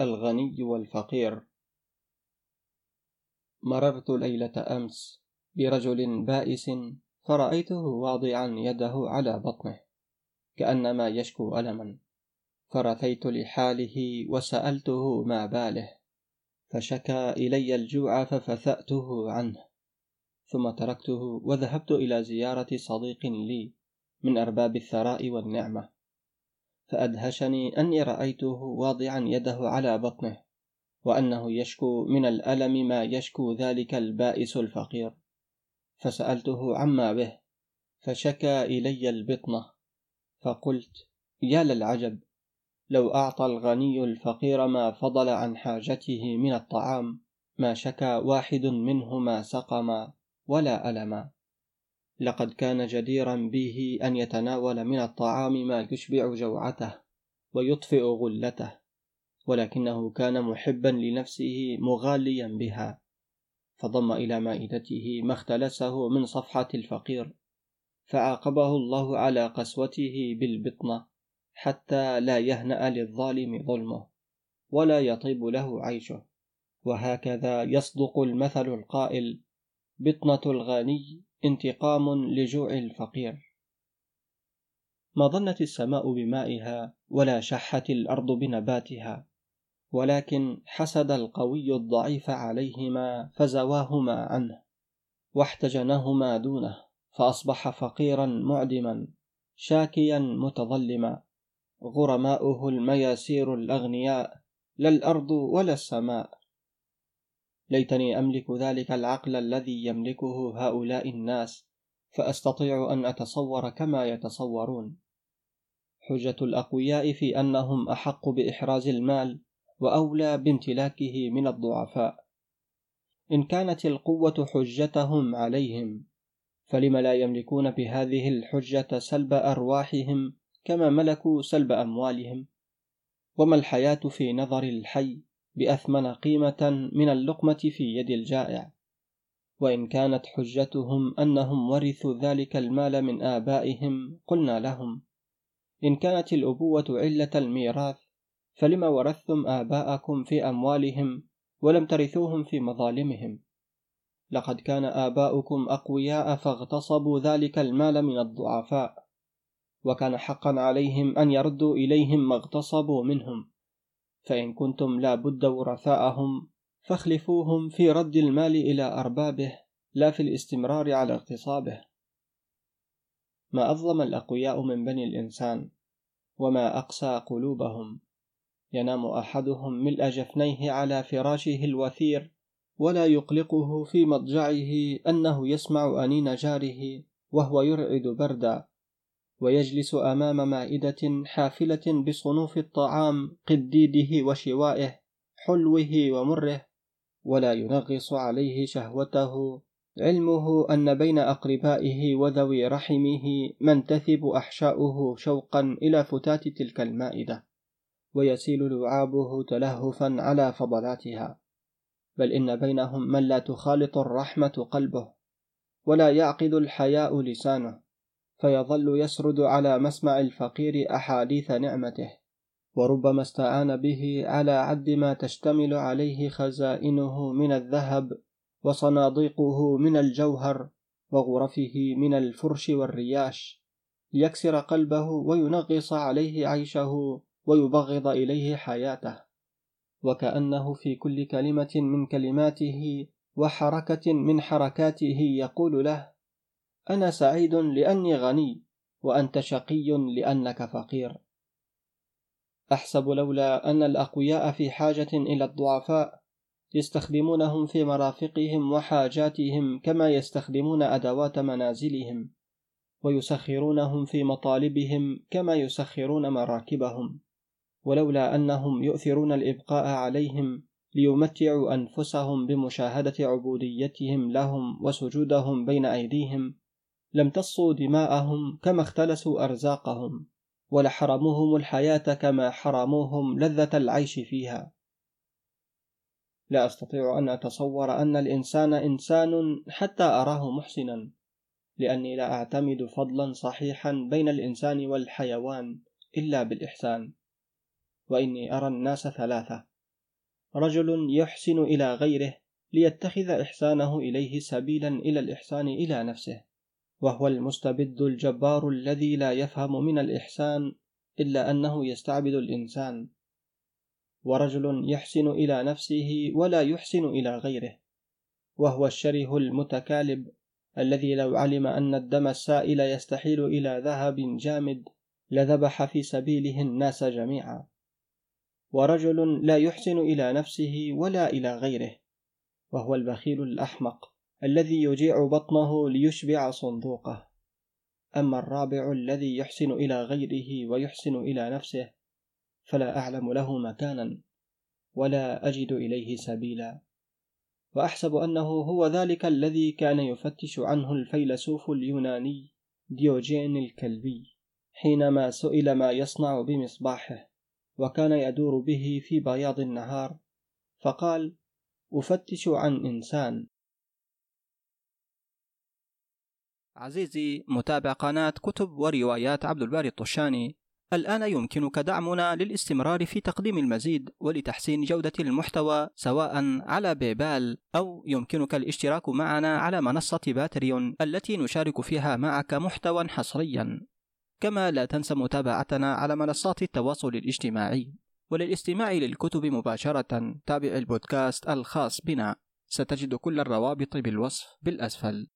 الغني والفقير. مررت ليلة أمس برجل بائس فرأيته واضعا يده على بطنه كأنما يشكو ألما. فرثيت لحاله وسألته ما باله فشكى إلي الجوع ففثأته عنه. ثم تركته وذهبت إلى زيارة صديق لي من أرباب الثراء والنعمة. فأدهشني أني رأيته واضعا يده على بطنه وأنه يشكو من الألم ما يشكو ذلك البائس الفقير. فسألته عما به فشكى إلي البطنة فقلت يا للعجب لو أعطى الغني الفقير ما فضل عن حاجته من الطعام ما شكى واحد منهما سقما ولا ألما. لقد كان جديرا به أن يتناول من الطعام ما يشبع جوعته ويطفئ غلته ولكنه كان محبا لنفسه مغاليا بها فضم إلى مائدته ما اختلسه من صفحة الفقير فعاقبه الله على قسوته بالبطنة حتى لا يهنأ للظالم ظلمه ولا يطيب له عيشه. وهكذا يصدق المثل القائل بطنة الغني انتقام لجوع الفقير. ما ظنت السماء بمائها ولا شحت الأرض بنباتها ولكن حسد القوي الضعيف عليهما فزواهما عنه واحتجنهما دونه فأصبح فقيرا معدما شاكيا متظلما غرماؤه المياسير الأغنياء لا الأرض ولا السماء. ليتني أملك ذلك العقل الذي يملكه هؤلاء الناس فأستطيع أن أتصور كما يتصورون. حجة الأقوياء في أنهم أحق بإحراز المال وأولى بامتلاكه من الضعفاء. إن كانت القوة حجتهم عليهم فلم لا يملكون بهذه الحجة سلب أرواحهم كما ملكوا سلب أموالهم؟ وما الحياة في نظر الحي؟ بأثمن قيمة من اللقمة في يد الجائع. وإن كانت حجتهم أنهم ورثوا ذلك المال من آبائهم قلنا لهم إن كانت الأبوة علة الميراث فلم ورثتم آباءكم في أموالهم ولم ترثوهم في مظالمهم؟ لقد كان آباؤكم أقوياء فاغتصبوا ذلك المال من الضعفاء وكان حقا عليهم أن يردوا إليهم ما اغتصبوا منهم. فإن كنتم لا بد ورثاءهم فاخلفوهم في رد المال إلى أربابه لا في الاستمرار على اغتصابه. ما أظلم الأقوياء من بني الإنسان وما أقسى قلوبهم. ينام أحدهم ملء جفنيه على فراشه الوثير ولا يقلقه في مضجعه أنه يسمع أنين جاره وهو يرعد بردا. ويجلس أمام مائدة حافلة بصنوف الطعام قديده وشوائه حلوة ومره ولا ينغص عليه شهوته. علمه أن بين أقربائه وذوي رحمه من تثب أحشاؤه شوقا إلى فتات تلك المائدة ويسيل لعابه تلهفا على فضلاتها. بل إن بينهم من لا تخالط الرحمة قلبه ولا يعقد الحياء لسانه. فيظل يسرد على مسمع الفقير أحاديث نعمته وربما استعان به على عد ما تشتمل عليه خزائنه من الذهب وصناديقه من الجوهر وغرفه من الفرش والرياش ليكسر قلبه وينغص عليه عيشه ويبغض إليه حياته. وكأنه في كل كلمة من كلماته وحركة من حركاته يقول له أنا سعيد لأني غني وأنت شقي لأنك فقير. أحسب لولا أن الأقوياء في حاجة إلى الضعفاء يستخدمونهم في مرافقهم وحاجاتهم كما يستخدمون أدوات منازلهم ويسخرونهم في مطالبهم كما يسخرون مراكبهم. ولولا أنهم يؤثرون الإبقاء عليهم ليمتعوا أنفسهم بمشاهدة عبوديتهم لهم وسجودهم بين أيديهم لم تصوا دماءهم كما اختلسوا أرزاقهم ولحرموهم الحياة كما حرموهم لذة العيش فيها. لا أستطيع أن أتصور أن الإنسان إنسان حتى أراه محسنا لأني لا أعتمد فضلا صحيحا بين الإنسان والحيوان إلا بالإحسان وإني أرى الناس ثلاثة. رجل يحسن إلى غيره ليتخذ إحسانه إليه سبيلا إلى الإحسان إلى نفسه. وهو المستبد الجبار الذي لا يفهم من الإحسان إلا أنه يستعبد الإنسان. ورجل يحسن إلى نفسه ولا يحسن إلى غيره. وهو الشره المتكالب الذي لو علم أن الدم السائل يستحيل إلى ذهب جامد لذبح في سبيله الناس جميعا. ورجل لا يحسن إلى نفسه ولا إلى غيره. وهو البخيل الأحمق. الذي يجيع بطنه ليشبع صندوقه. أما الرابع الذي يحسن إلى غيره ويحسن إلى نفسه فلا أعلم له مكانا ولا أجد إليه سبيلا. وأحسب أنه هو ذلك الذي كان يفتش عنه الفيلسوف اليوناني ديوجين الكلبي حينما سئل ما يصنع بمصباحه وكان يدور به في بياض النهار فقال أفتش عن إنسان عزيزي متابع قناة كتب وروايات عبد الباري الطشاني. الآن يمكنك دعمنا للاستمرار في تقديم المزيد ولتحسين جودة المحتوى سواء على بيبال أو يمكنك الاشتراك معنا على منصة باتريون التي نشارك فيها معك محتوى حصريا. كما لا تنسى متابعتنا على منصات التواصل الاجتماعي. وللاستماع للكتب مباشرة تابع البودكاست الخاص بنا. ستجد كل الروابط بالوصف بالأسفل.